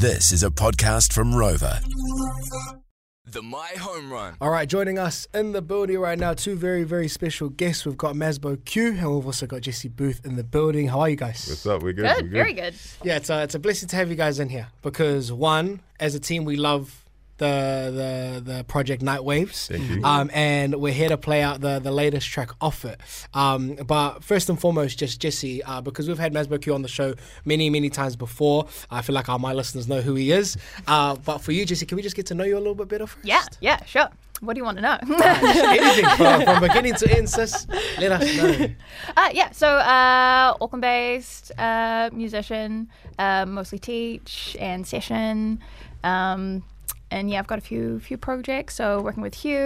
This is a podcast from Rova. The Mai Home Run. All right, joining us in the building right now, two very, very special guests. We've got Mazbou Q and we've also got Jessie Booth in the building. How are you guys? What's up? We're good. Good, We're very good. Yeah, it's a, it's a blessing to have you guys in here because one, as a team, we love the the the project Nightwaves. Thank you. Um, and we're here to play out the the latest track off it. Um, but first and foremost, just Jessie, uh, because we've had Mazbou Q on the show many many times before. I feel like all my listeners know who he is. Uh, but for you, Jessie, can we just get to know you a little bit better first? Yeah, yeah, sure. What do you want to know? Anything from, from beginning to end, sis. Let us know. uh, yeah, so uh, Auckland based uh, musician, uh, mostly teach and session. Um, and yeah, I've got a few few projects. So working with Q,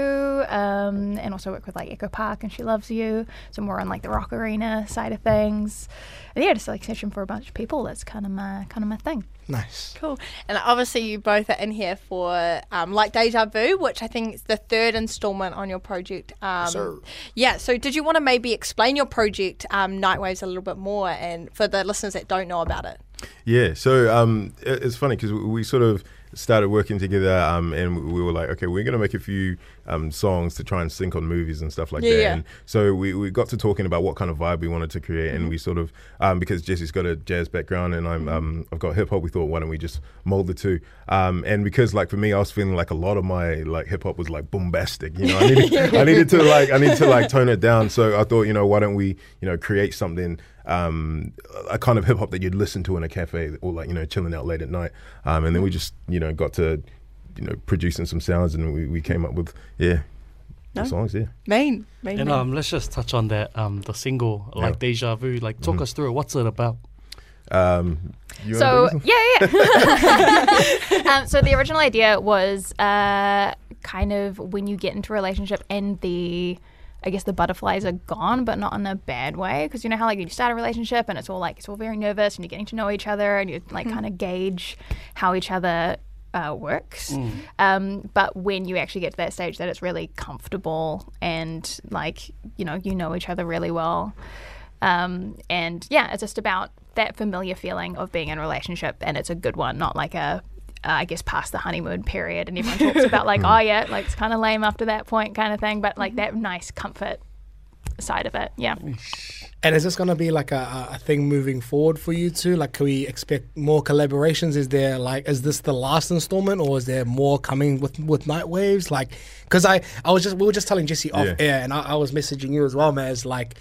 um, and also work with like Echo Park and She Loves You. So more on like the rock arena side of things. And yeah, just like session for a bunch of people. That's kind of my kind of my thing. Nice. Cool. And obviously, you both are in here for um, like Deja Vu, which I think is the third installment on your project. Um, sir. Yeah. So, did you want to maybe explain your project, um, Nightwaves, a little bit more, and for the listeners that don't know about it? Yeah. So um, it- it's funny because we sort of started working together, um, and we were like, okay, we're gonna make a few um, songs to try and sync on movies and stuff like Yeah, that. yeah. And so we, we got to talking about what kind of vibe we wanted to create, Mm-hmm. and we sort of um, because Jessie's got a jazz background and I'm um, I've got hip hop. We thought, why don't we just mold the two? Um, and because like for me, I was feeling like a lot of my like hip hop was like bombastic. You know, I needed, I needed to like I needed to like tone it down. So I thought, you know, why don't we you know create something um, a kind of hip hop that you'd listen to in a cafe or like you know chilling out late at night. Um, and then we just you know got to you know producing some sounds and we, we came up with yeah the No. songs yeah. Main, main. And main. um, let's just touch on that um, the single Yeah. like Deja Vu. Like, talk Mhm. us through it. What's it about? Um, you so wanna do this yeah, yeah. um, so the original idea was uh, kind of when you get into a relationship and the I guess the butterflies are gone, but not in a bad way. Because you know how like you start a relationship and it's all like it's all very nervous and you're getting to know each other and you like kind of gauge how each other uh, works. Um, but when you actually get to that stage that it's really comfortable and like you know you know each other really well. Um, and yeah, it's just about that familiar feeling of being in a relationship, and it's a good one, not like a, uh, I guess, past the honeymoon period. And everyone talks about like, oh yeah, like it's kind of lame after that point, kind of thing. But like that nice comfort side of it, yeah. And is this going to be like a, a thing moving forward for you too? Like, can we expect more collaborations? Is there like, is this the last installment, or is there more coming with with Nightwaves? Like, because I I was just we were just telling Jessie off Yeah. air, and I, I was messaging you as well, man. It's like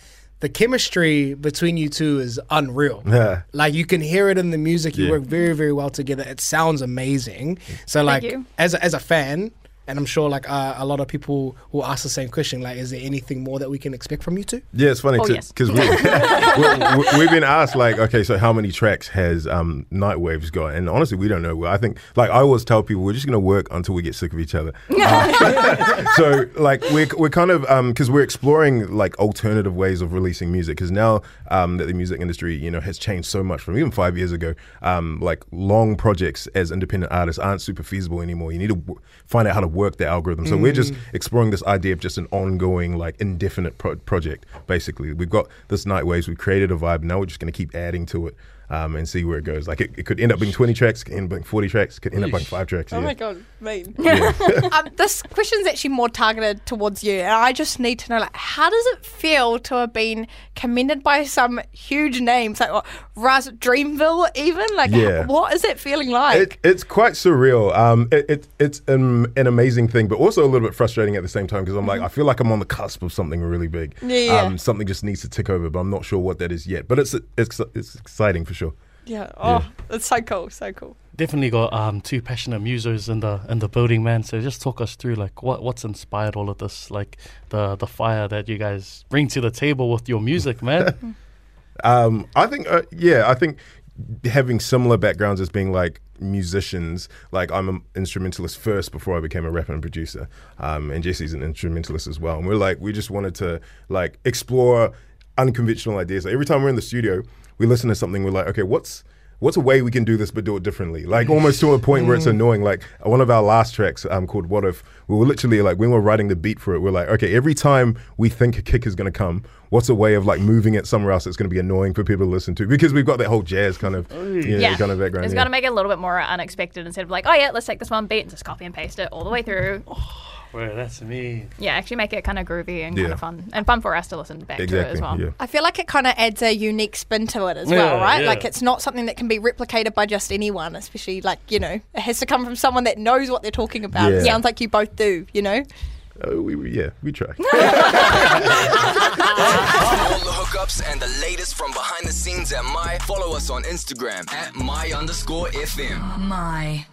the chemistry between you two is unreal. Yeah. Like you can hear it in the music. You Yeah. work very very well together. It sounds amazing. So like you. as a, as a fan. And I'm sure, like uh, a lot of people will ask the same question. Like, is there anything more that we can expect from you two? Yeah, it's funny Oh, yes. because we, we, we've been asked like, okay, so how many tracks has um, Nightwaves got? And honestly, we don't know. I think like I always tell people, we're just gonna work until we get sick of each other. Uh, so like we're we're kind of because we're exploring like alternative ways of releasing music because now um, that the music industry you know has changed so much from even five years ago. Um, like long projects as independent artists aren't super feasible anymore. You need to w- find out how to work the algorithm. So we're just mm. exploring this idea of just an ongoing like indefinite pro- project. Basically, we've got this Nightwaves. We've created a vibe. Now we're just going to keep adding to it. Um, and see where it goes. Like it, it could end up being 20 tracks, could end up being 40 tracks, could end up being five tracks. Oh yeah. my god, mean. Yeah. um, this question's actually more targeted towards you, and I just need to know, like, how does it feel to have been commended by some huge names, like what, Raz Dreamville, even? Like, Yeah. what is it feeling like? It, it's quite surreal. Um, it, it, it's an, an amazing thing, but also a little bit frustrating at the same time because I'm like, I feel like I'm on the cusp of something really big. Mm-hmm. Yeah, yeah. Um, something just needs to tick over, but I'm not sure what that is yet. But it's it's, it's exciting for sure. Yeah. Oh, it's so cool, so cool. Definitely got um, two passionate musos in the in the building, man. So just talk us through like what what's inspired all of this, like the the fire that you guys bring to the table with your music, man. Um, I think, uh, yeah, I think having similar backgrounds as being like musicians, like I'm an instrumentalist first before I became a rapper and producer, um, and Jessie's an instrumentalist as well. And we're like, we just wanted to like explore unconventional ideas. Like every time we're in the studio, we listen to something. We're like, okay, what's what's a way we can do this but do it differently? Like almost to a point where it's annoying. Like one of our last tracks, um, called "What If," we were literally like when we we're writing the beat for it, we're like, okay, every time we think a kick is going to come, what's a way of like moving it somewhere else that's going to be annoying for people to listen to? Because we've got that whole jazz kind of, you know, yeah, kind of background. It's yeah. got to make it a little bit more unexpected instead of like, yeah, let's take this one beat and just copy and paste it all the way through. Bro, that's me. Yeah, actually make it kind of groovy and kind of fun and fun for us to listen back to it as well. Yeah. I feel like it kind of adds a unique spin to it as Yeah, well, right? yeah. Like it's not something that can be replicated by just anyone, especially like, you know, it has to come from someone that knows what they're talking about. It Yeah. sounds like you both do, you know? Uh, we, we, yeah, we try. All the hookups and the latest from behind the scenes at Mai. Follow us on Instagram at Mai underscore FM. Mai